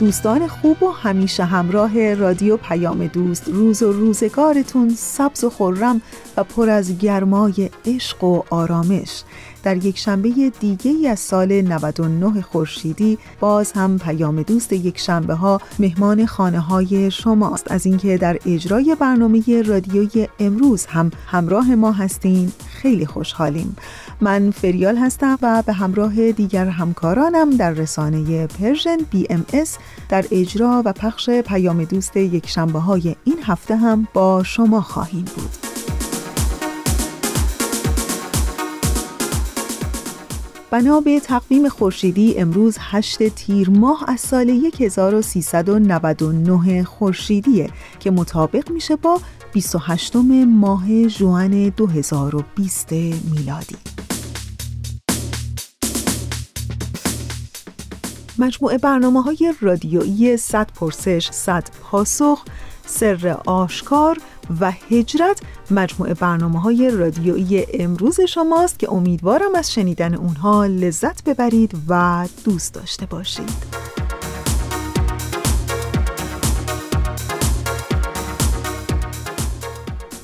دوستان خوب و همیشه همراه رادیو پیام دوست. روز و روزگارتون سبز و خورم و پر از گرمای عشق و آرامش. در یک شنبه دیگه ای از سال 99 خورشیدی باز هم پیام دوست یک شنبه ها مهمان خانه های شماست. از اینکه در اجرای برنامه رادیویی امروز هم همراه ما هستین. خیلی خوشحالیم. من فریال هستم و به همراه دیگر همکارانم در رسانه Persian BMS در اجرا و پخش پیام دوست یک شنبه های این هفته هم با شما خواهیم بود. بنا به تقویم خورشیدی امروز 8 تیر ماه از سال 1399 خورشیدیه که مطابق میشه با 28 ماه جوان 2020 میلادی. مجموعه برنامه های رادیویی 100 پرسش 100 پاسخ سر آشکار و هجرت مجموعه برنامه های رادیویی امروز شماست که امیدوارم از شنیدن اونها لذت ببرید و دوست داشته باشید.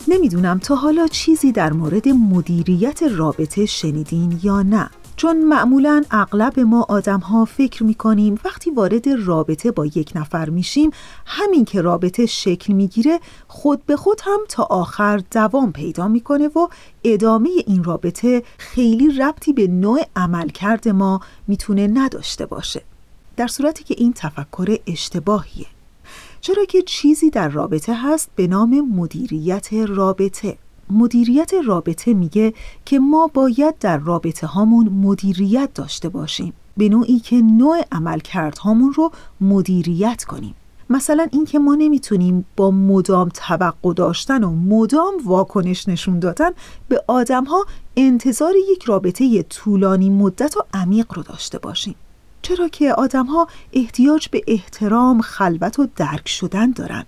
نمی‌دونم تا حالا چیزی در مورد مدیریت رابطه شنیدین یا نه. چون معمولا اغلب ما آدم ها فکر می کنیم وقتی وارد رابطه با یک نفر میشیم همین که رابطه شکل می‌گیره خود به خود هم تا آخر دوام پیدا می‌کنه و ادامه این رابطه خیلی ربطی به نوع عملکرد ما می‌تونه نداشته باشه. در صورتی که این تفکر اشتباهیه. چرا که چیزی در رابطه هست به نام مدیریت رابطه. مدیریت رابطه میگه که ما باید در رابطه هامون مدیریت داشته باشیم. به نوعی که نوع هامون رو مدیریت کنیم. مثلا اینکه ما نمی‌تونیم با مدام توقع داشتن و مدام واکنش نشون دادن به آدم ها انتظار یک رابطه طولانی مدت و عمیق رو داشته باشیم. چرا که آدم ها احتیاج به احترام خلوت و درک شدن دارن.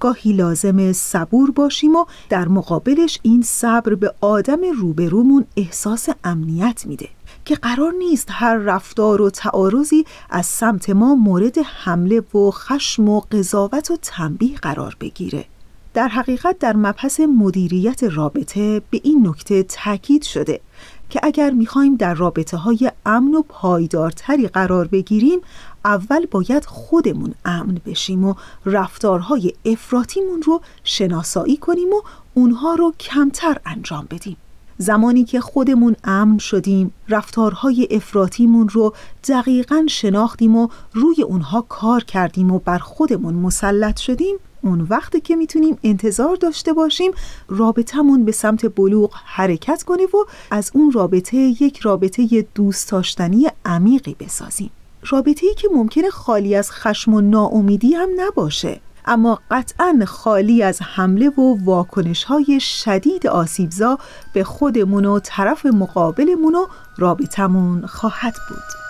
گاهی لازم صبور باشیم و در مقابلش این صبر به آدم روبرومون احساس امنیت میده که قرار نیست هر رفتار و تعارضی از سمت ما مورد حمله و خشم و قضاوت و تنبیه قرار بگیره. در حقیقت در مبحث مدیریت رابطه به این نکته تاکید شده که اگر می‌خوایم در رابطه های امن و پایدارتری قرار بگیریم اول باید خودمون امن بشیم و رفتارهای افراتیمون رو شناسایی کنیم و اونها رو کمتر انجام بدیم. زمانی که خودمون امن شدیم رفتارهای افراتیمون رو دقیقا شناختیم و روی اونها کار کردیم و بر خودمون مسلط شدیم اون وقتی که می‌تونیم انتظار داشته باشیم رابطمون به سمت بلوغ حرکت کنه و از اون رابطه یک رابطه دوست داشتنی عمیقی بسازیم. رابطه ای که ممکنه خالی از خشم و ناامیدی هم نباشه. اما قطعا خالی از حمله و واکنش های شدید آسیبزا به خودمون و طرف مقابلمون و رابطمون خواهد بود.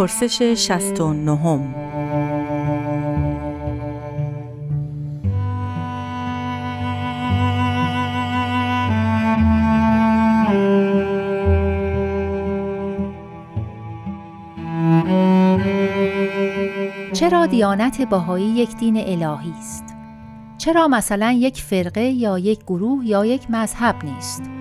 پرسش 69 هم. چرا دیانت باهایی یک دین الهی است؟ چرا مثلا یک فرقه یا یک گروه یا یک مذهب نیست؟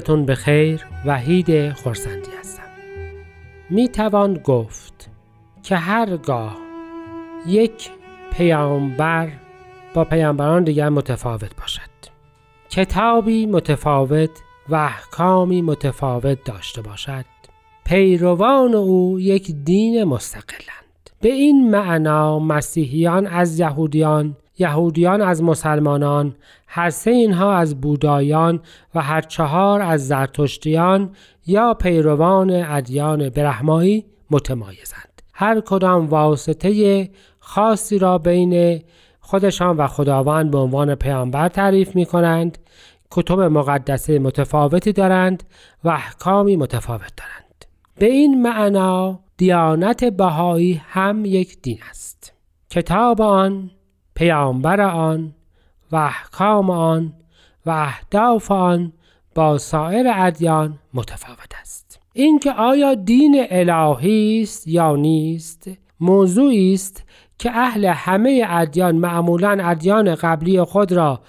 روزتون به خیر وحید خورسندی هستم. می توان گفت که هرگاه یک پیامبر با پیامبران دیگر متفاوت باشد. کتابی متفاوت و احکامی متفاوت داشته باشد. پیروان او یک دین مستقلند. به این معنا مسیحیان از یهودیان یهودیان از مسلمانان هر سه اینها از بودایان و هر چهار از زرتشتیان یا پیروان ادیان برهمایی متمایزند. هر کدام واسطه خاصی را بین خودشان و خداوند به عنوان پیامبر تعریف می کنند کتب مقدسه متفاوتی دارند و احکامی متفاوت دارند. به این معنا دیانت بهایی هم یک دین است. کتاب آن پیامبر آن و احکام آن و اهداف آن با سایر ادیان متفاوت است. اینکه آیا دین الهی است یا نیست موضوعی است که اهل همه ادیان معمولا ادیان قبلی خود را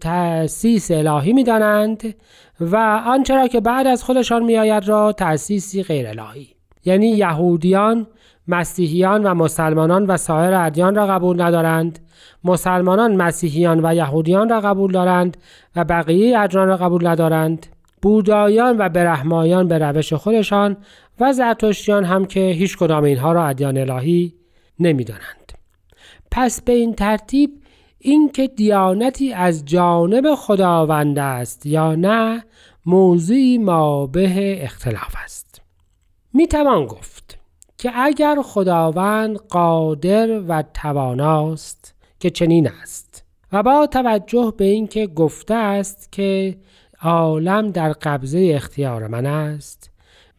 تأسیس الهی می دانند و آنچه را که بعد از خودشان می آید را تأسیسی غیر الهی. یعنی یهودیان مسیحیان و مسلمانان و سایر ادیان را قبول ندارند. مسلمانان مسیحیان و یهودیان را قبول دارند و بقیه ادیان را قبول ندارند. بودایان و برهمایان به روش خودشان و زرتشتیان هم که هیچ کدام اینها را ادیان الهی نمی‌دانند. پس به این ترتیب اینکه دیانتی از جانب خداوند است یا نه موضوعی ما به اختلاف است. می توان گفت که اگر خداوند قادر و تواناست که چنین است و با توجه به اینکه گفته است که عالم در قبضه اختیار من است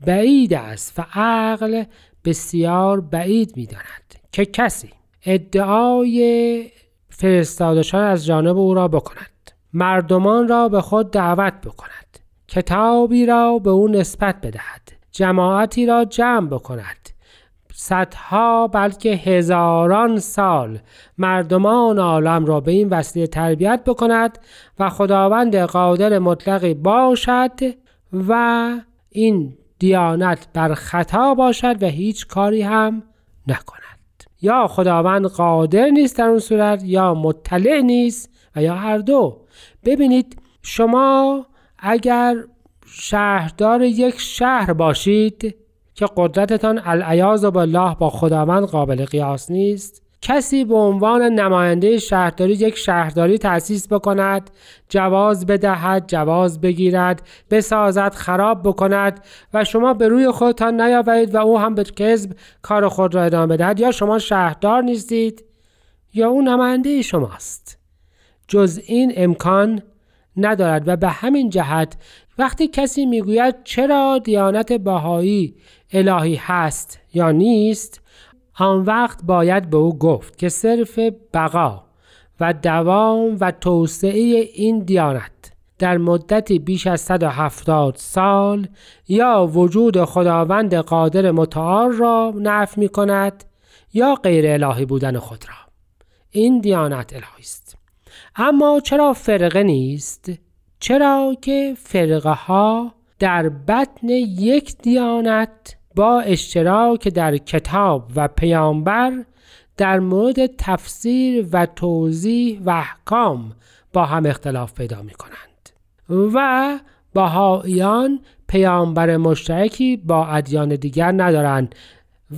بعید است و عقل بسیار بعید می داند که کسی ادعای فرستادشان از جانب او را بکند مردمان را به خود دعوت بکند کتابی را به او نسبت بدهد جماعتی را جمع بکند. صدها بلکه هزاران سال مردمان عالم را به این وسیله تربیت بکند و خداوند قادر مطلقی باشد و این دیانت بر خطا باشد و هیچ کاری هم نکند. یا خداوند قادر نیست در اون صورت یا مطلع نیست و یا هر دو. ببینید شما اگر شهردار یک شهر باشید که قدرتتان العیاذ بالله با خداوند قابل قیاس نیست. کسی به عنوان نماینده شهرداری یک شهرداری تأسیس بکند جواز بدهد جواز بگیرد بسازد خراب بکند و شما به روی خودتان نیاورید و او هم به کذب کار خود را ادامه بدهد یا شما شهردار نیستید یا او نماینده شماست. جز این امکان ندارد و به همین جهت وقتی کسی می‌گوید چرا دیانت بهایی الهی هست یا نیست آن وقت باید به او گفت که صرف بقا و دوام و توسعه این دیانت در مدتی بیش از 170 سال یا وجود خداوند قادر متعال را نفی می کند یا غیر الهی بودن خود را. این دیانت الهی است. اما چرا فرقه نیست؟ چرا که فرقه ها در بطن یک دیانت با اشتراک در کتاب و پیامبر در مورد تفسیر و توضیح و احکام با هم اختلاف پیدا می کنند و بهاییان پیامبر مشترکی با ادیان دیگر ندارند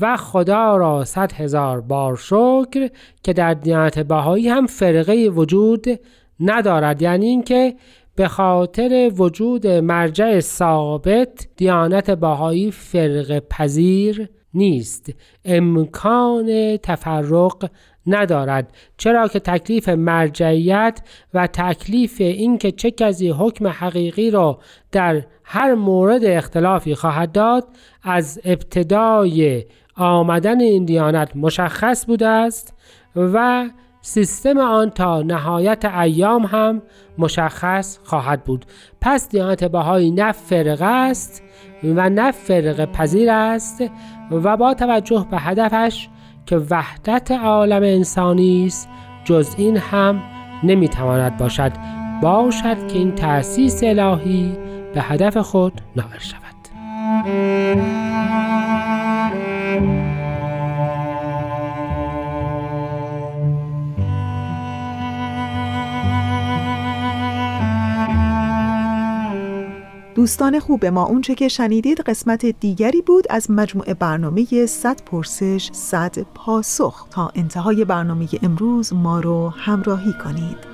و خدا را صد هزار بار شکر که در دیانت بهایی هم فرقه وجود ندارد. یعنی اینکه به خاطر وجود مرجع ثابت دیانت باهایی فرق پذیر نیست. امکان تفرق ندارد. چرا که تکلیف مرجعیت و تکلیف اینکه چه کسی حکم حقیقی را در هر مورد اختلافی خواهد داد از ابتدای آمدن این دیانت مشخص بوده است و سیستم آن تا نهایت ایام هم مشخص خواهد بود. پس دیانت بهایی نه فرقه است و نه فرقه پذیر است و با توجه به هدفش که وحدت عالم انسانی است جز این هم نمی‌تواند باشد. باشد که این تأسیس الهی به هدف خود نائل شود. دوستان خوب ما اونچه که شنیدید قسمت دیگری بود از مجموعه برنامه 100 پرسش 100 پاسخ. تا انتهای برنامه امروز ما رو همراهی کنید.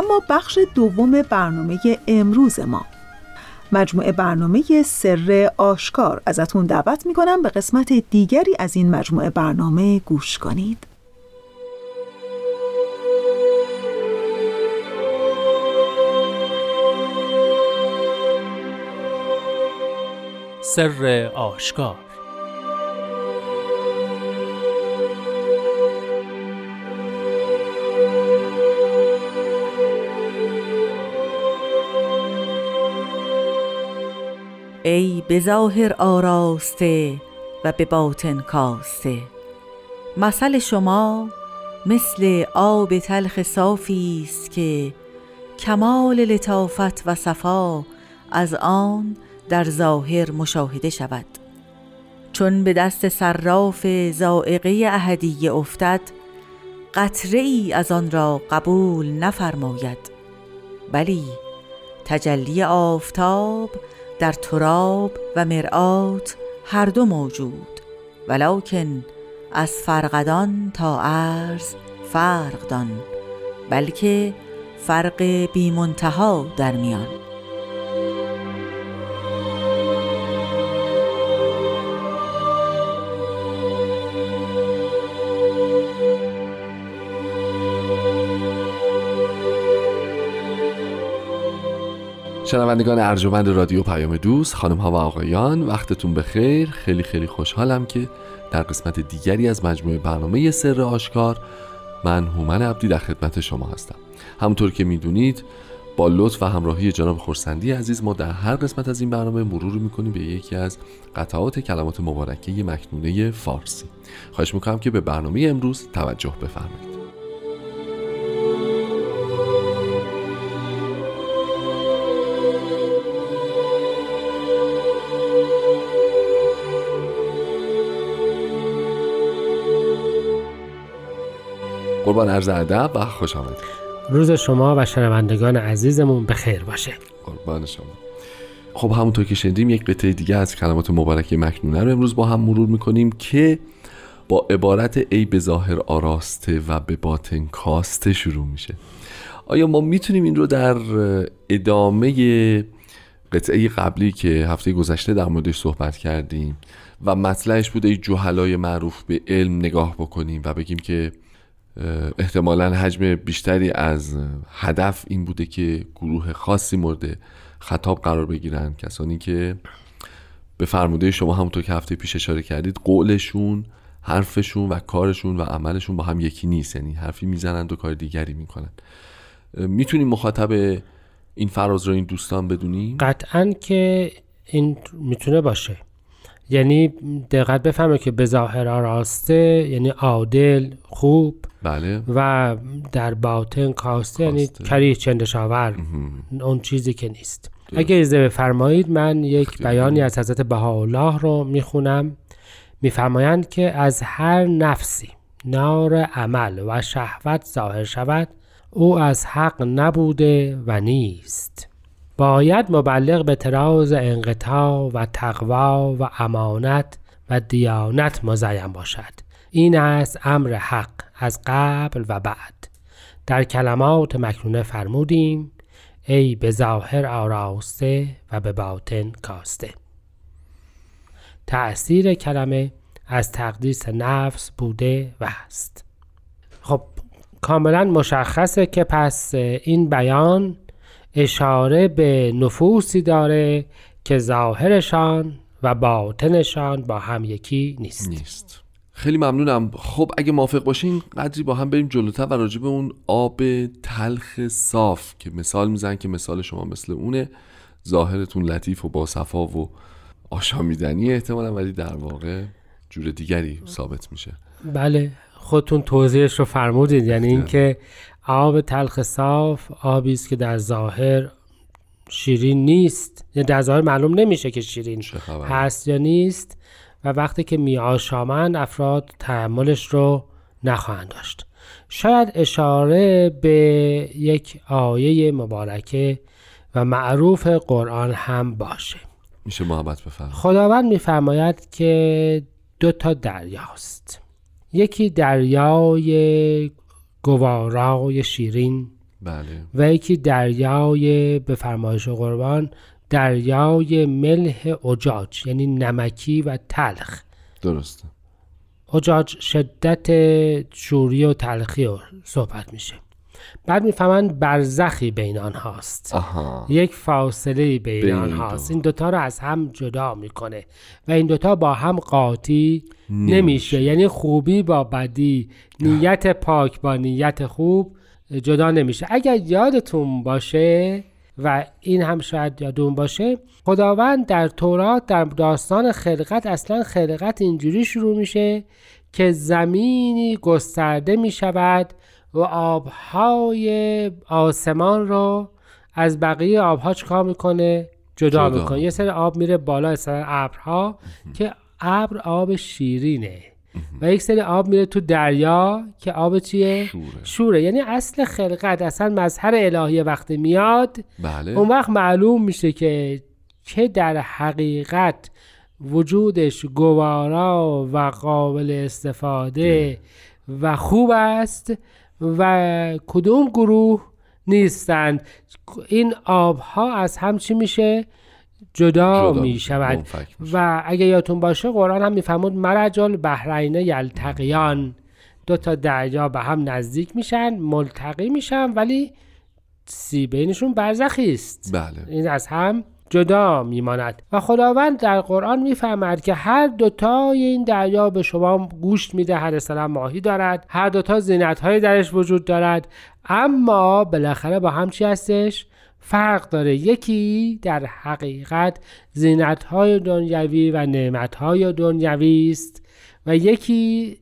اما بخش دوم برنامه امروز ما. مجموعه برنامه سر آشکار. ازتون دعوت می‌کنم به قسمت دیگری از این مجموعه برنامه گوش کنید. سر آشکار به ظاهر آراسته و به باطن کاسته. مثل شما مثل آب تلخ صافی است که کمال لطافت و صفا از آن در ظاهر مشاهده شود. چون به دست صراف زائقه اهدیه افتد قطره ای از آن را قبول نفرماید. بلی تجلی آفتاب در تراب و مرآت هر دو موجود ولکن از فرقدان تا عرض فرق دان بلکه فرق بی منتها در میان. شنوندگان ارجمند رادیو پیام دوست خانم ها و آقایان وقتتون بخیر. خیلی خیلی خوشحالم که در قسمت دیگری از مجموعه برنامه سر آشکار من هومن عبدی در خدمت شما هستم. همونطور که می‌دونید با لطف و همراهی جناب خورسندی عزیز ما در هر قسمت از این برنامه مرور می‌کنیم به یکی از قطعات کلمات مبارکه مکنونه فارسی. خواهش می‌کنم که به برنامه امروز توجه بفرمایید. قربان عرض ادب و خوش آمدید. روز شما و شنوندگان عزیزمون به خیر باشه. قربان شما. خب همونطور که شنیدیم یک قطعه دیگه از کلمات مبارکه مکنونه رو امروز با هم مرور می‌کنیم که با عبارت ای به ظاهر آراسته و به باطن کاسته شروع میشه. آیا ما می‌تونیم این رو در ادامه قطعه قبلی که هفته گذشته در موردش صحبت کردیم و مطلعش بوده ای جوهلای معروف به علم نگاه بکنیم و بگیم که احتمالا حجم بیشتری از هدف این بوده که گروه خاصی مورد خطاب قرار بگیرن. کسانی که به فرموده شما همونطور که هفته پیش اشاره کردید قولشون حرفشون و کارشون و عملشون با هم یکی نیست. یعنی حرفی می‌زنند و کار دیگری می‌کنن. می‌تونیم مخاطب این فراز رو این دوستان بدونیم؟ قطعا که این می‌تونه باشه. یعنی دقت بفهمه که به ظاهر راسته یعنی عادل خوب بله. و در باطن کاسته, یعنی کریه چندشاور. اون چیزی که نیست. اگر اجازه بفرمایید من یک بیانی از حضرت بهاءالله رو می‌خونم. میفرمایند که از هر نفسی نار عمل و شهوت ظاهر شود او از حق نبوده و نیست. باید مبلغ به تراز انقطاع و تقوا و امانت و دیانت مزین باشد. این است امر حق. از قبل و بعد. در کلمات مکنونه فرمودیم ای به ظاهر آراسته و به باطن کاسته. تأثیر کلمه از تقدیس نفس بوده و هست خب کاملا مشخصه که پس این بیان اشاره به نفوسی داره که ظاهرشان و باطنشان با هم یکی نیست. نیست. خیلی ممنونم. خب اگه موافق باشین قدری با هم بریم جلوتر و راجع به اون آب تلخ صاف که مثال میزن که مثال شما مثل اونه. ظاهرتون لطیف و با صفا و آشامیدنی احتمالا ولی در واقع جور دیگری ثابت میشه. بله خودتون توضیحش رو فرمودید. یعنی اینکه آب تلخ صاف آبی است که در ظاهر شیرین نیست. یعنی در ظاهر معلوم نمیشه که شیرین هست یا نیست. و وقتی که می آشامند افراد تحملش رو نخواهند داشت. شاید اشاره به یک آیه مبارکه و معروف قرآن هم باشه. میشه محبت بفرمایید. خداوند میفرماید که دو تا دریاست یکی دریای گوارای شیرین بله. و یکی دریای به فرمایش قربان دریای ملح اجاج یعنی نمکی و تلخ. درسته. اجاج شدت شوری و تلخی رو صحبت میشه. بعد می‌فهمند برزخی بین آنهاست. یک فاصله بین, بین آنهاست. این دوتا رو از هم جدا می‌کنه و این دوتا با هم قاطی نمیشه. یعنی خوبی با بدی نیت پاک با نیت خوب جدا نمیشه. اگر یادتون باشه و این هم شاید یادون باشه خداوند در تورات در داستان خلقت اصلا خلقت اینجوری شروع میشه که زمینی گسترده می شود و آبهای آسمان رو از بقیه آبها چکار می‌کنه؟ جدا, جدا. می‌کنه. یه سری آب میره بالا سر ابرها که ابر آب شیرینه. و یک سری آب میره تو دریا که آب چیه؟ شوره, شوره. یعنی اصل خلقت اصلا مظهر الهی وقتی میاد بله. اون وقت معلوم میشه که که در حقیقت وجودش گوارا و قابل استفاده و خوب است و کدوم گروه نیستند این آبها از هم چی میشه جدا, می شود و اگه یادتون باشه قرآن هم میفهمود مرجال بحرین یلتقیان. دو تا دریا به هم نزدیک میشن ملتقی میشن ولی سی بینشون برزخی است. بله. این از هم جدا میماند. و خداوند در قرآن می‌فهمد که هر دوتای این دریا به شما گوشت میده هر سلام ماهی دارد. هر دوتا زینت های درش وجود دارد. اما بالاخره با هم چی هستش؟ فرق داره. یکی در حقیقت زینت های دنیوی و نعمت های دنیوی است و یکی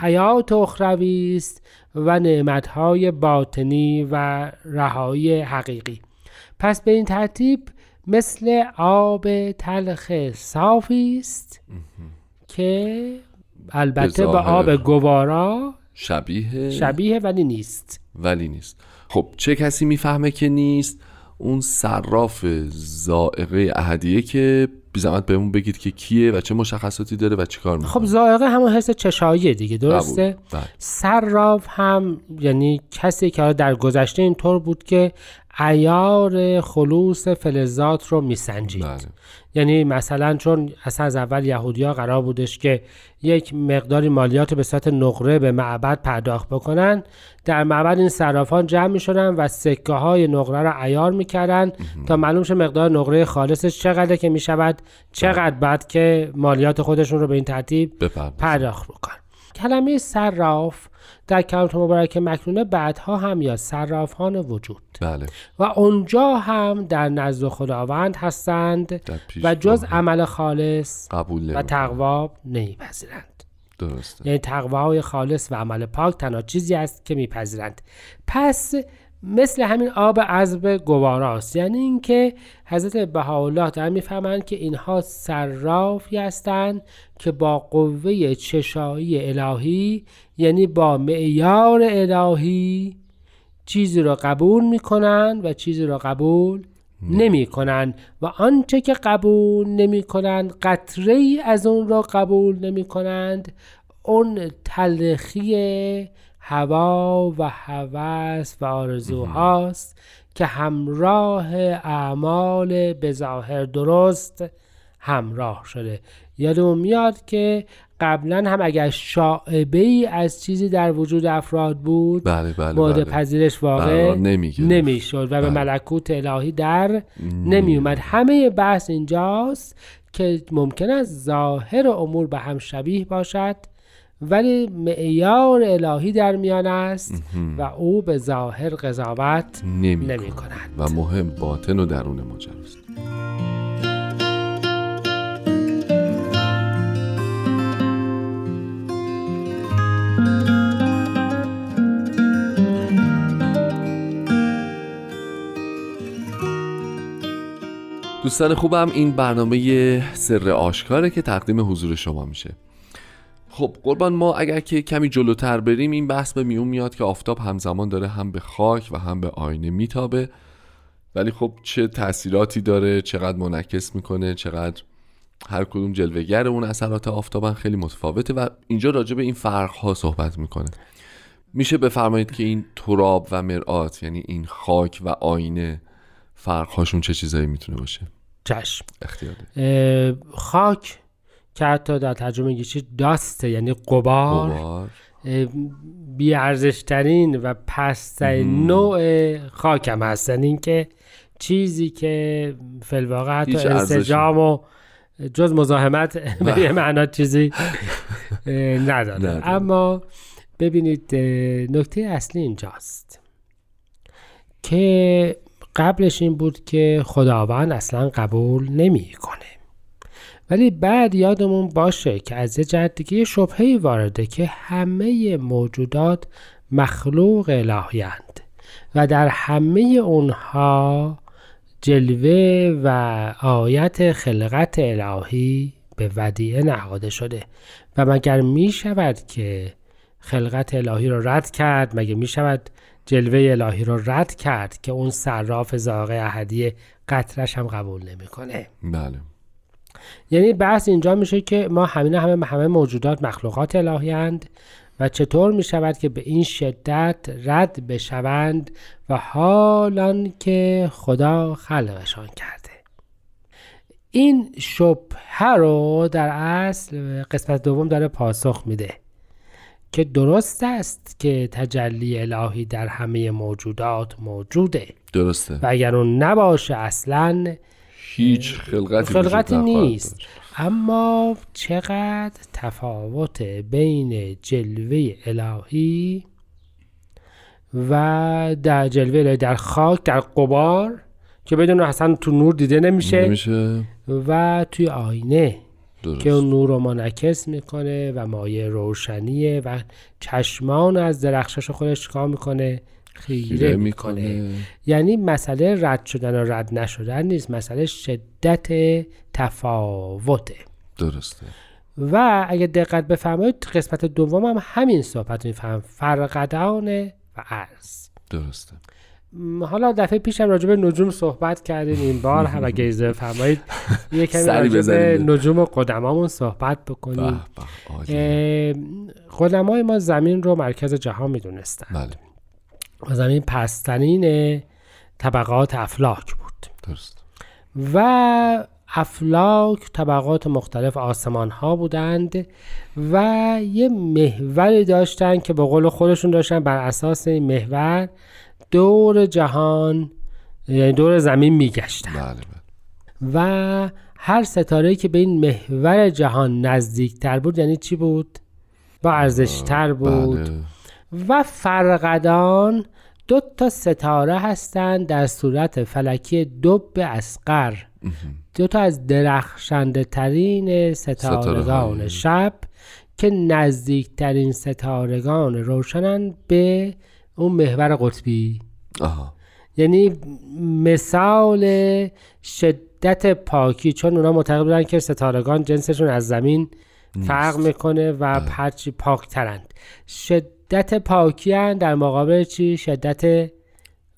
حیات اخروی است و نعمت های باطنی و رهایی حقیقی. پس به این ترتیب مثل آب تلخ صافی است که البته با آب گوارا شبیه شبیه ولی نیست. ولی نیست. خب چه کسی می‌فهمه که نیست؟ اون صراف زائقه اهدیه که بی زحمت بهمون بگید که کیه و چه مشخصاتی داره و چیکار می‌کنه خب زائقه همون حس چشایی دیگه درسته؟ بله. صراف هم یعنی کسی که در گذشته اینطور بود که ایار خلوص فلزات رو میسنجید بله. یعنی مثلا چون اصلا از اول یهودیا قرار بودش که یک مقداری مالیات به صورت نقره به معبد پرداخت بکنن در معبد این صرافان جمع می شدن و سکه های نقره رو ایار می‌کردن تا معلوم شه مقدار نقره خالصش چقدر که می شود چقدر بعد که مالیات خودشون رو به این ترتیب. پرداخت بکن کلمه صراف در کلمات مبارک مکنونه بعدها هم یا صرافان وجود. بله. و اونجا هم در نزد خداوند هستند و جز راه. عمل خالص قبول و. تقوا نمیپذیرند. درسته. یعنی تقوای خالص و عمل پاک تنها چیزی است که میپذیرند. پس مثل همین آب عذب گواراست یعنی اینکه حضرت بهاءالله در می‌فهمند که اینها صرافی هستند که با قوه چشایی الهی یعنی با معیار الهی چیزی را قبول می‌کنند و چیزی را قبول نمی کنند و آنچه که قبول نمی کنند قطره ای از اون را قبول نمی کنند اون تلخی هوا و هوس و آرزوهاست که همراه اعمال به ظاهر درست همراه شده یادمون میاد که قبلا هم اگر شاعبه ای از چیزی در وجود افراد بود بله بله مورد بله. پذیرش واقع. نمی‌شد و به بله. ملکوت الهی در نمی اومد همه بحث اینجاست که ممکن است ظاهر امور به هم شبیه باشد ولی معیار الهی در میان است و او به ظاهر قضاوت نمی, نمی کند و مهم باطن و درون ماجراست دوستان خوبم این برنامه سر آشکاره که تقدیم حضور شما میشه. خب قربان ما اگر که کمی جلوتر بریم این بحث به میون میاد که آفتاب همزمان داره هم به خاک و هم به آینه میتابه. ولی خب چه تاثیراتی داره چقدر منعکس می‌کنه چقدر هر کدوم جلوگر اون اثرات آفتابن خیلی متفاوته و اینجا راجع به این فرق ها صحبت می‌کنه. میشه بفرمایید که این تراب و مرآت یعنی این خاک و آینه فرق هاشون چه چیزایی می‌تونه باشه؟ چشم. اختیار دارید. اه، خاک که حتی در ترجمه انگلیسی داسته یعنی قبار. غبار. بیارزشترین و پسترین نوع خاکم هست. یعنی اینکه چیزی که فلواقع حتی انسجام و جز مزاحمت به یه معنا چیزی نداره. اما ببینید نکته اصلی اینجاست که قبلش این بود که خداوند اصلا قبول نمی‌کنه. ولی بعد یادمون باشه که از یه جهت دیگه شبهه وارده که همه موجودات مخلوق الهیند و در همه اونها جلوه و آیت خلقت الهی به ودیعه نهاده شده. و مگر می شود که خلقت الهی رو رد کرد؟ مگه می شود جلوه الهی رو رد کرد که اون صراف زاغه احدی قطرش هم قبول نمی‌کنه؟ بله. یعنی بحث اینجا میشه که ما همین همه همه موجودات مخلوقات الهی هند و چطور می شود که به این شدت رد بشوند و حالان که خدا خلقشان کرده. این شبهه رو در اصل قسمت دوم داره پاسخ میده که درست است که تجلی الهی در همه موجودات موجوده. درسته. و اگر اون نباشه اصلا هیچ خلقتی خلقتی نیست. اما چقدر تفاوت بین جلوه الهی و در جلوه الهی در خاک در قبار که بدون اصلا تو نور دیده نمیشه نمیشه. و توی آینه درست. که اون نور رو منعکس می‌کنه و مایه روشنیه و چشمان از درخشش خودش چیکار می‌کنه؟ خیره خیره می‌کنه. می‌کنه. یعنی مسئله رد شدن و رد نشدن نیست مسئله شدت تفاوته. درسته. و اگه دقت بفرمایید قسمت دوم هم همین صحبت میفهم. فرقدان و عرض. درسته. حالا دفعه پیشم راجع به نجوم صحبت کردیم. این بار هم اگه اجازه بفرمایید یه کمی راجع به. نجوم و قدمامون صحبت بکنیم. قدمای ما زمین رو مرکز جهان می‌دونستن. بله. و زمین پسترینه طبقات افلاک بود. درست. و افلاک طبقات مختلف آسمان ها بودند و یه محوری داشتن که به قول خودشون داشتن بر اساس این محور دور جهان یعنی دور زمین میگشتن. بله بله. و هر ستاره که به این محور جهان نزدیکتر بود یعنی چی بود؟ با ارزشتر بود. بله. و فرقدان دو تا ستاره هستند در صورت فلکی دب اسقر دو تا از درخشنده ترین ستارگان. شب که نزدیکترین ستارگان روشنن به اون محور قطبی. آها. یعنی مثال شدت پاکی چون اونا معتقد بودن که ستارگان جنسشون از زمین فرق می‌کنه و هرچی پاکترند. شدت پاکی هن در مقابل چی؟ شدت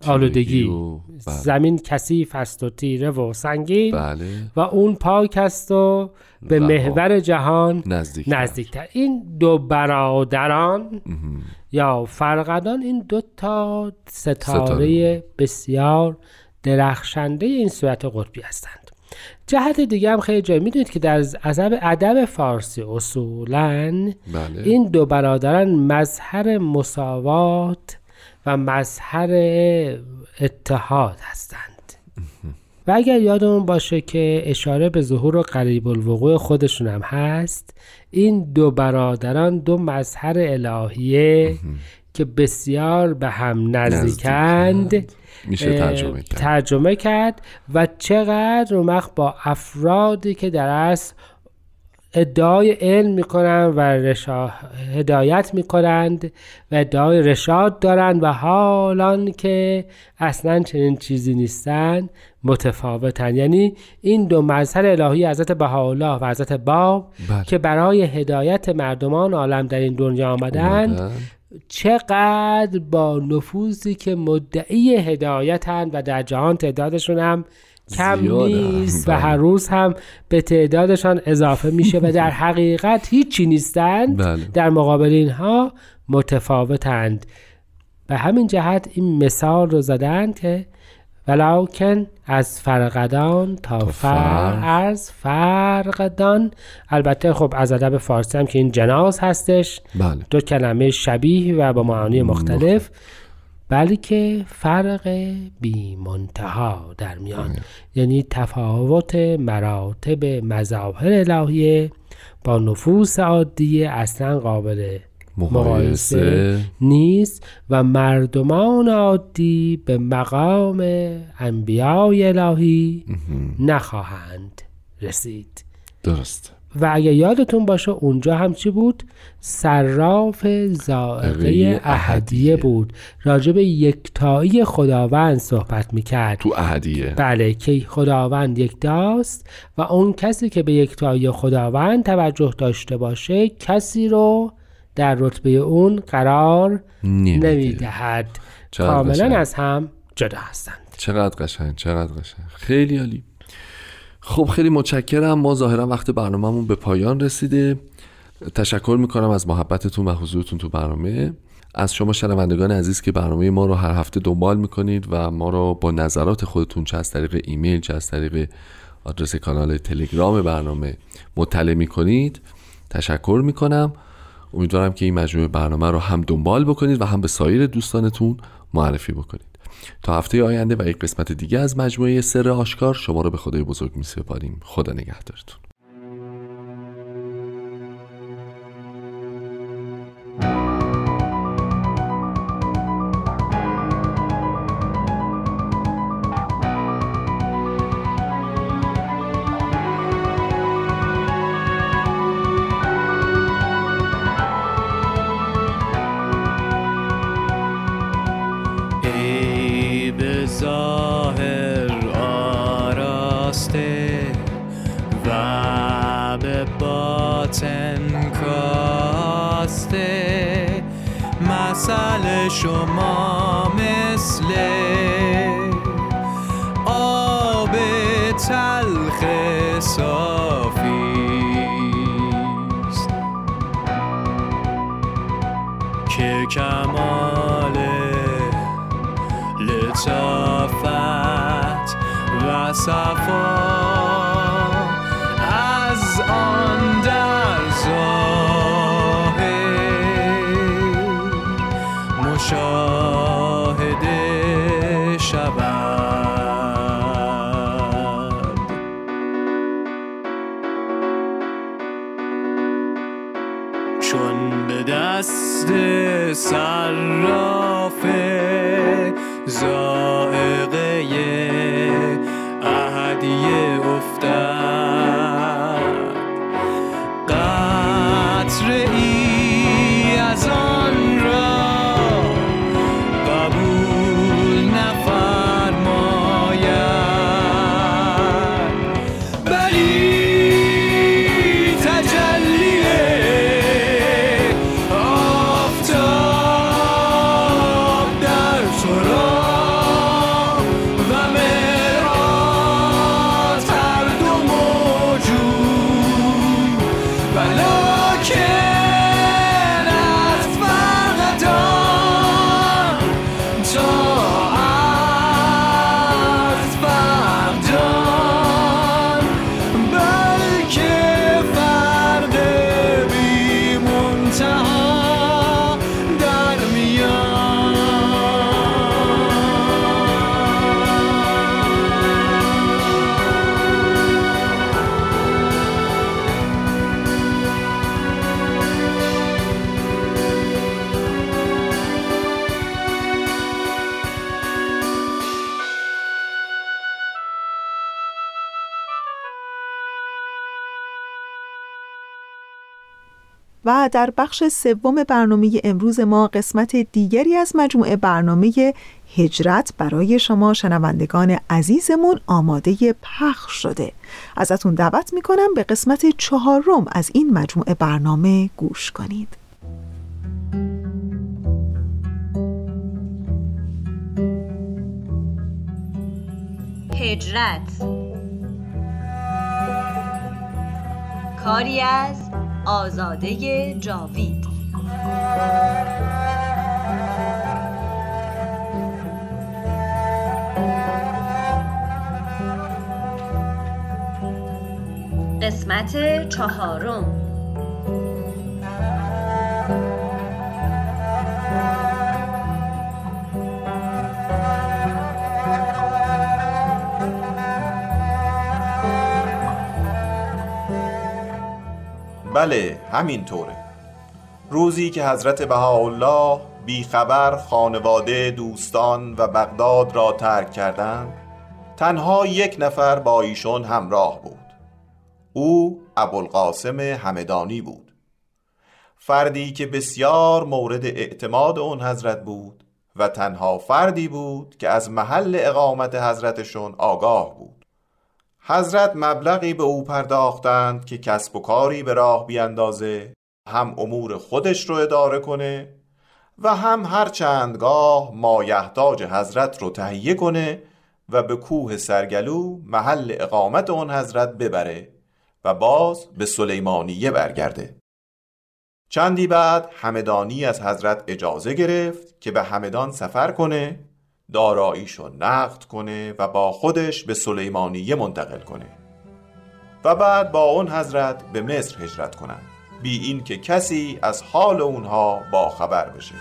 آلودگی. و- بله. زمین کثیف است و تیره و سنگین. بله. و اون پاک است و به. محور جهان نزدیک نزدیکتر. این دو برادران یا فرقدان این دو تا ستاره, ستاره. بسیار درخشنده این صورت قطبی هستند. جهت دیگه هم خیلی جای می‌دونید که در ادب ادب فارسی اصولا بله. این دو برادران مظهر مساوات و مظهر اتحاد هستند. و اگر یادمون باشه که اشاره به ظهور و قریب الوقوع خودشون هم هست این دو برادران دو مظهر الهیه که بسیار به هم نزدیکند. میشه ترجمه کرد ترجمه کرد و چقدر وقت با افرادی که در اصل ادعای علم می‌کنند و رشا... هدایت می‌کنند و ادعای رشاد دارند و حالان که اصلا چنین چیزی نیستند متفاوتن یعنی این دو مظهر الهی حضرت بهاءالله و حضرت باب بله. که برای هدایت مردمان عالم در این دنیا آمدند. چقدر با نفوذی که مدعی هدایتند و در جهان تعدادشون هم کم زیاده. نیست و بله. هر روز هم به تعدادشان اضافه میشه و در حقیقت هیچی نیستند بله. در مقابل اینها متفاوتند به همین جهت این مثال رو زدند که ولکن از فرقدان تا. فرق از فرقدان. البته خب از ادب فارسی هم که این جناز هستش. بله. دو کلمه شبیه و با معانی مختلف. بلکه فرق بی منتها در میان. یعنی تفاوت مراتب مظاهر الهیه با نفوس عادیه اصلا قابل مقایسه نیست و مردمان عادی به مقام انبیای الهی نخواهند رسید. درست. و اگه یادتون باشه اونجا هم چی بود؟ صراف زائقه احدیه. احدیه بود. راجع به یکتایی خداوند صحبت می‌کرد. تو اهدیه بله که خداوند یکتاست و اون کسی که به یکتایی خداوند توجه داشته باشه کسی رو در رتبه اون قرار نمیده. نمی‌دهد. کاملا. از هم جدا هستند. چقدر قشنگ چقدر قشنگ. خیلی عالی. خب خیلی متشکرم. ما ظاهرا وقت برنامهمون به پایان رسیده. تشکر می‌کنم از محبتتون و حضورتون تو برنامه. از شما شنوندگان عزیز که برنامه ما رو هر هفته دنبال می‌کنید و ما رو با نظرات خودتون چه از طریق ایمیل چه از طریق آدرس کانال تلگرام برنامه مطلع می‌کنید. تشکر می‌کنم. امیدوارم که این مجموعه برنامه رو هم دنبال بکنید و هم به سایر دوستانتون معرفی بکنید. تا هفته آینده و یک قسمت دیگه از مجموعه سر آشکار شما رو به خدای بزرگ می سپاریم خدا نگهدارتون. صافی است. که کمال لطافت و صفات در بخش سوم برنامه امروز ما قسمت دیگری از مجموعه برنامه هجرت برای شما شنوندگان عزیزمون آماده پخش شده. ازتون دعوت می‌کنم به قسمت چهارم از این مجموعه برنامه گوش کنید. هجرت. کاری از آزاده جاوید. قسمت چهارم. بله همینطوره. روزی که حضرت بهاءالله بیخبر خانواده دوستان و بغداد را ترک کردند تنها یک نفر با ایشون همراه بود. او ابوالقاسم همدانی بود. فردی که بسیار مورد اعتماد اون حضرت بود و تنها فردی بود که از محل اقامت حضرتشون آگاه بود. حضرت مبلغی به او پرداختند که کسب و کاری به راه بیندازه هم امور خودش رو اداره کنه و هم هر چندگاه مایحتاج حضرت رو تهیه کنه و به کوه سرگلو محل اقامت اون حضرت ببره و باز به سلیمانیه برگرده. چندی بعد همدانی از حضرت اجازه گرفت که به همدان سفر کنه داراییشو نقد کنه و با خودش به سلیمانیه منتقل کنه. و بعد با اون حضرت به مصر هجرت کنند بی این که کسی از حال اونها با خبر بشه.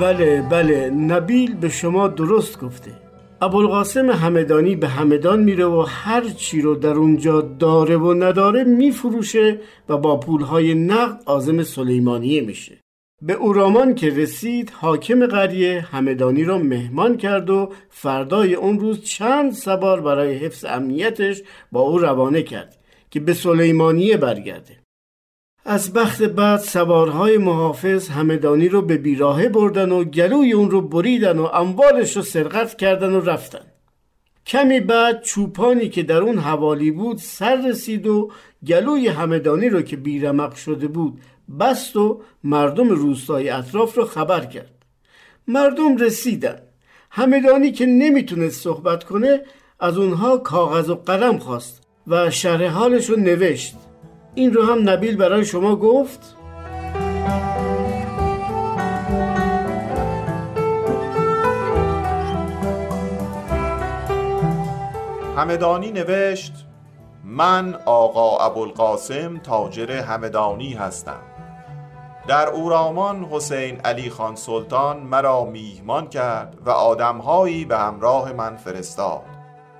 بله بله. نبیل به شما درست گفته. ابوالقاسم همدانی به همدان میره و هر چی رو در اونجا داره و نداره میفروشه و با پولهای نقد آزم سلیمانیه میشه. به اورامان که رسید حاکم قریه همدانی را مهمان کرد و فردای اون روز چند سوار برای حفظ امنیتش با او روانه کرد که به سلیمانیه برگرده. از بخت بعد سوارهای محافظ همدانی رو به بیراهه بردن و گلوی اون رو بریدن و اموالش رو سرقت کردن و رفتن. کمی بعد چوپانی که در اون حوالی بود سر رسید و گلوی همدانی رو که بیرمق شده بود بست و مردم روستای اطراف رو خبر کرد. مردم رسیدن. همدانی که نمی‌تونست صحبت کنه از اونها کاغذ و قلم خواست و شرح حالش رو نوشت. این رو هم نبیل برای شما گفت. همدانی نوشت من آقا ابوالقاسم تاجر همدانی هستم. در اورامان حسین علی خان سلطان مرا میهمان کرد و آدمهایی به همراه من فرستاد.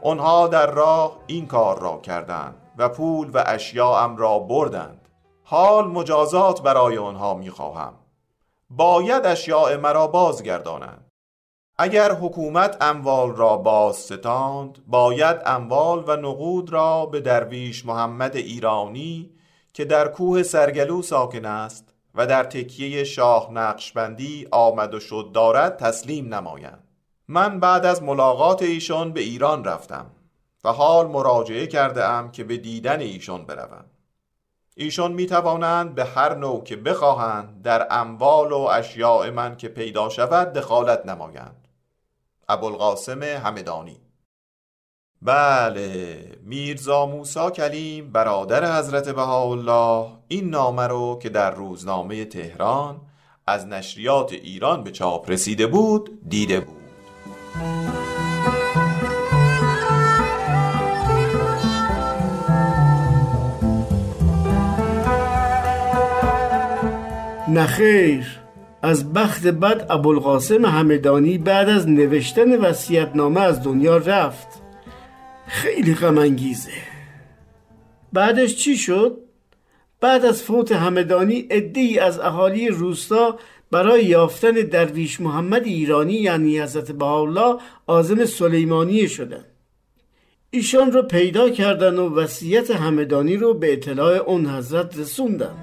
آنها در راه این کار را کردند. و پول و اشیاءم را بردند. حال مجازات برای آنها می‌خواهم باید اشیاء مرا بازگردانند. اگر حکومت اموال را باز ستاند باید اموال و نقود را به درویش محمد ایرانی که در کوه سرگلو ساکن است و در تکیه شاه نقشبندی آمد و شد دارد تسلیم نمایند. من بعد از ملاقات ایشان به ایران رفتم. و حال مراجعه کرده ام که به دیدن ایشان بروم. ایشان می توانند به هر نوع که بخواهند در اموال و اشیاء من که پیدا شود دخالت نمایند. ابوالقاسم همدانی. بله میرزا موسا کلیم برادر حضرت بهاءالله این نامه رو که در روزنامه تهران از نشریات ایران به چاپ رسیده بود دیده بود. نخیر. از بخت بد ابوالقاسم همدانی بعد از نوشتن وصیت‌نامه از دنیا رفت. خیلی غم انگیزه. بعدش چی شد؟ بعد از فوت همدانی عدهای از اهالی روستا برای یافتن درویش محمد ایرانی یعنی حضرت بهاءالله آزم سلیمانی شدن ایشان رو پیدا کردن و وصیت همدانی رو به اطلاع اون حضرت رسوندن.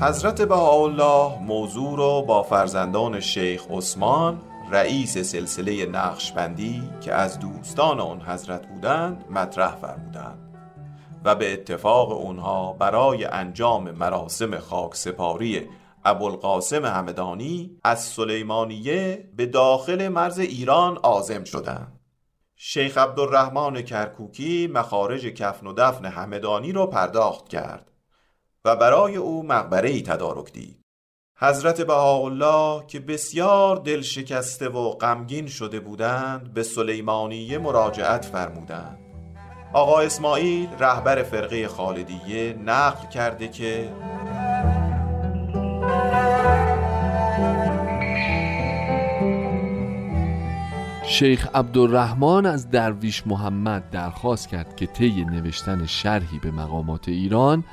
حضرت بهاءالله موضوع رو با فرزندان شیخ عثمان رئیس سلسله نقشبندی که از دوستان آن حضرت بودند مطرح فرمودند و به اتفاق اونها برای انجام مراسم خاک سپاری ابوالقاسم همدانی از سلیمانیه به داخل مرز ایران آزم شدند. شیخ عبدالرحمن کرکوکی مخارج کفن و دفن همدانی را پرداخت کرد. و برای او مقبره ای تدارک دید. حضرت بهاءالله که بسیار دل شکسته و غمگین شده بودند به سلیمانیه مراجعت فرمودند. آقا اسماعیل رهبر فرقه خالدیه نقل کرده که شیخ عبدالرحمن از درویش محمد درخواست کرد که طی نوشتن شرحی به مقامات ایران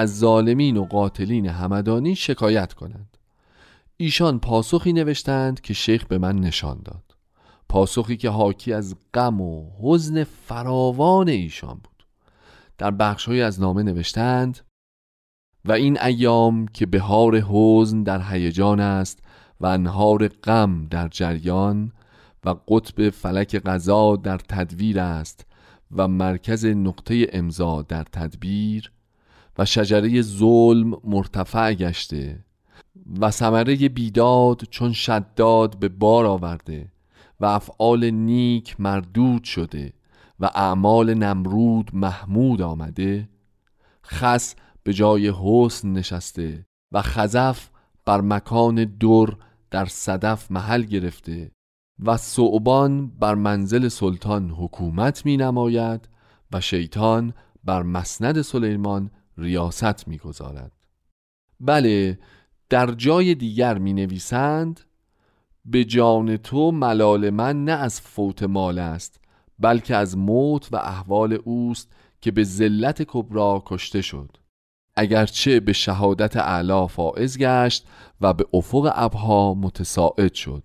از ظالمین و قاتلین همدانی شکایت کنند. ایشان پاسخی نوشتند که شیخ به من نشان داد. پاسخی که حاکی از غم و حزن فراوان ایشان بود. در بخشهایی از نامه نوشتند و این ایام که بهار حزن در هیجان است و انهار غم در جریان و قطب فلک غذا در تدویر است و مرکز نقطه امضا در تدبیر و شجره ظلم مرتفع گشته و ثمره بیداد چون شداد به بار آورده و افعال نیک مردود شده و اعمال نمرود محمود آمده خس به جای حسن نشسته و خزف بر مکان در در صدف محل گرفته و صعبان بر منزل سلطان حکومت می نماید و شیطان بر مسند سلیمان ریاست می گذارد. بله در جای دیگر می نویسند به جان تو ملال من نه از فوت مال است بلکه از موت و احوال اوست که به ذلت کبرا کشته شد اگرچه به شهادت اعلا فائز گشت و به افق ابها متساعد شد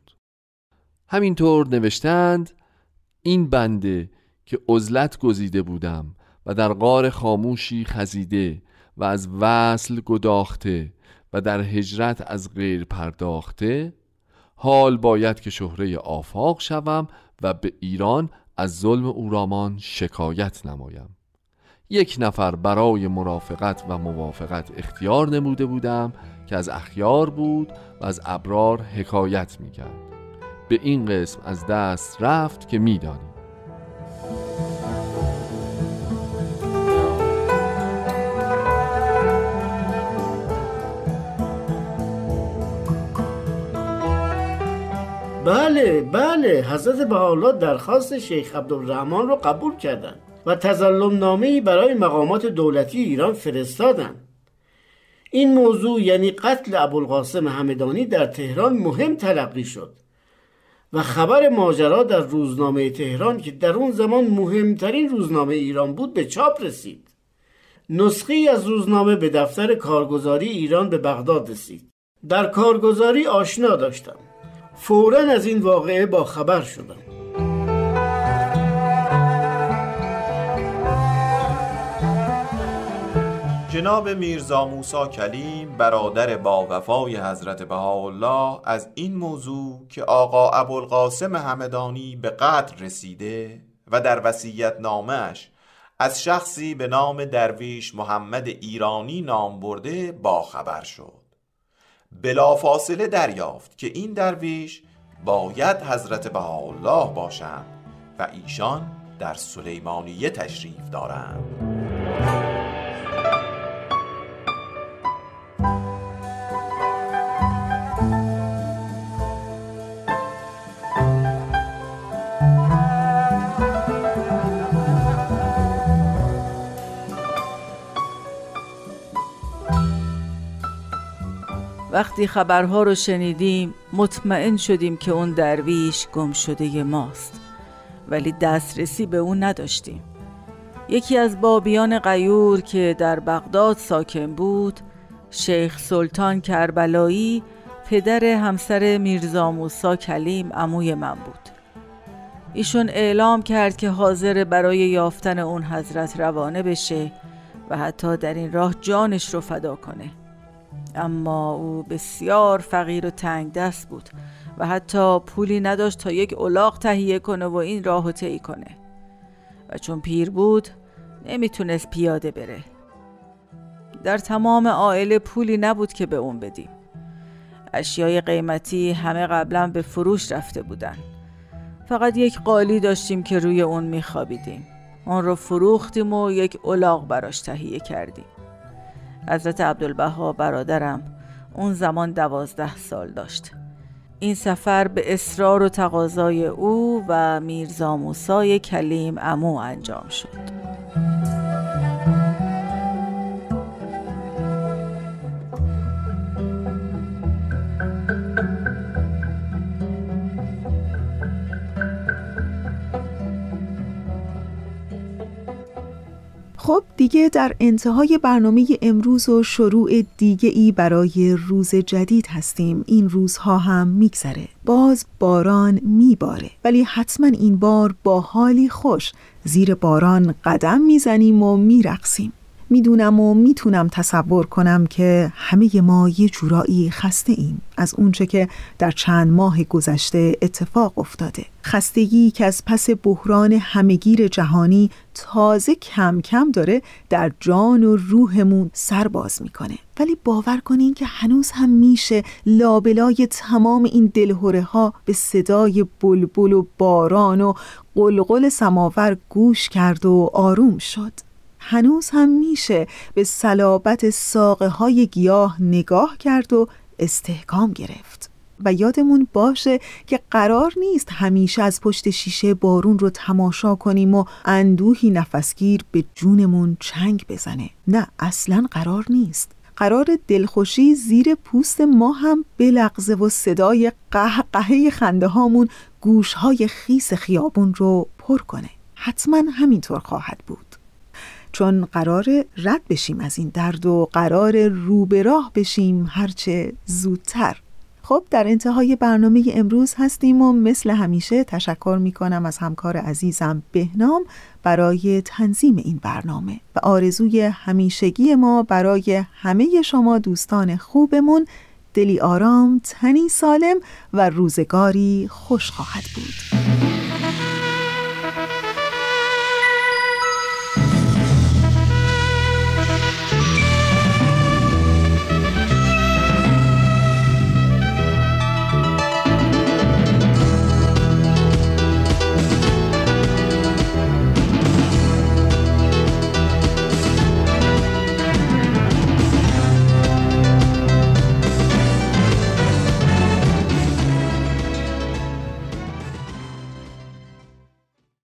همینطور نوشتند این بنده که عزلت گزیده بودم و در غار خاموشی خزیده و از وصل گداخته و در هجرت از غیر پرداخته حال باید که شهره آفاق شوم و به ایران از ظلم اورامان شکایت نمایم. یک نفر برای مرافقت و موافقت اختیار نموده بودم که از اخیار بود و از ابرار حکایت می‌کرد. به این قسم از دست رفت که می‌دانیم بله بله حضرت بهاءالله درخواست شیخ عبدالرحمن رو قبول کردند و تظلم نامه برای مقامات دولتی ایران فرستادند. این موضوع یعنی قتل ابوالقاسم همدانی در تهران مهم تلقی شد و خبر ماجرا در روزنامه تهران که در اون زمان مهمترین روزنامه ایران بود به چاپ رسید. نسخه از روزنامه به دفتر کارگزاری ایران به بغداد رسید. در کارگزاری آشنا داشتم. فورا از این واقعه با خبر شدم. جناب میرزا موسا کلیم برادر با وفای حضرت بهاءالله از این موضوع که آقا ابوالقاسم همدانی به قتل رسیده و در وصیت نامش از شخصی به نام درویش محمد ایرانی نام برده باخبر شد. بلافاصله دریافت که این درویش باید حضرت بهاءالله باشند و ایشان در سلیمانیه تشریف دارند. وقتی خبرها رو شنیدیم مطمئن شدیم که اون درویش گم شده ماست. ولی دسترسی به اون نداشتیم. یکی از بابیان قیور که در بغداد ساکن بود شیخ سلطان کربلایی پدر همسر میرزا موسا کلیم عموی من بود. ایشون اعلام کرد که حاضر برای یافتن اون حضرت روانه بشه و حتی در این راه جانش رو فدا کنه. اما او بسیار فقیر و تنگ دست بود و حتی پولی نداشت تا یک الاغ تهیه کنه و این راه طی کنه. و چون پیر بود نمی‌تونست پیاده بره. در تمام عائله پولی نبود که به اون بدیم. اشیای قیمتی همه قبلا به فروش رفته بودن. فقط یک قالی داشتیم که روی اون میخوابیدیم. اون رو فروختیم و یک الاغ براش تهیه کردیم. حضرت عبدالبها برادرم اون زمان دوازده سال داشت. این سفر به اصرار و تقاضای او و میرزا موسای کلیم امو انجام شد. خب دیگه در انتهای برنامه امروز و شروع دیگه ای برای روز جدید هستیم. این روزها هم میگذره. باز باران میباره. ولی حتما این بار با حالی خوش زیر باران قدم می‌زنیم و میرقصیم. می‌دونم و می‌تونم تصور کنم که همه ما یه جورایی خسته ایم از اونچه که در چند ماه گذشته اتفاق افتاده. خستگی که از پس بحران همگیر جهانی تازه کم کم داره در جان و روحمون سرباز می‌کنه. ولی باور کنین که هنوز هم میشه لابلای تمام این دلهوره ها به صدای بلبل و باران و قلقل سماور گوش کرد و آروم شد. هنوز هم میشه به صلابت ساقه های گیاه نگاه کرد و استحکام گرفت. و یادمون باشه که قرار نیست همیشه از پشت شیشه بارون رو تماشا کنیم و اندوهی نفسگیر به جونمون چنگ بزنه. نه اصلا قرار نیست. قرار دلخوشی زیر پوست ما هم بلغزه و صدای قهقهه خنده هامون گوشهای خیس خیابون رو پر کنه. حتما همینطور خواهد بود. چون قرار رد بشیم از این درد و قرار رو راه بشیم هرچه زودتر. خب در انتهای برنامه امروز هستیم و مثل همیشه تشکر می کنم از همکار عزیزم بهنام برای تنظیم این برنامه و آرزوی همیشگی ما برای همه شما دوستان خوبمون. دلی آرام، تنی سالم و روزگاری خوش خواهد بود.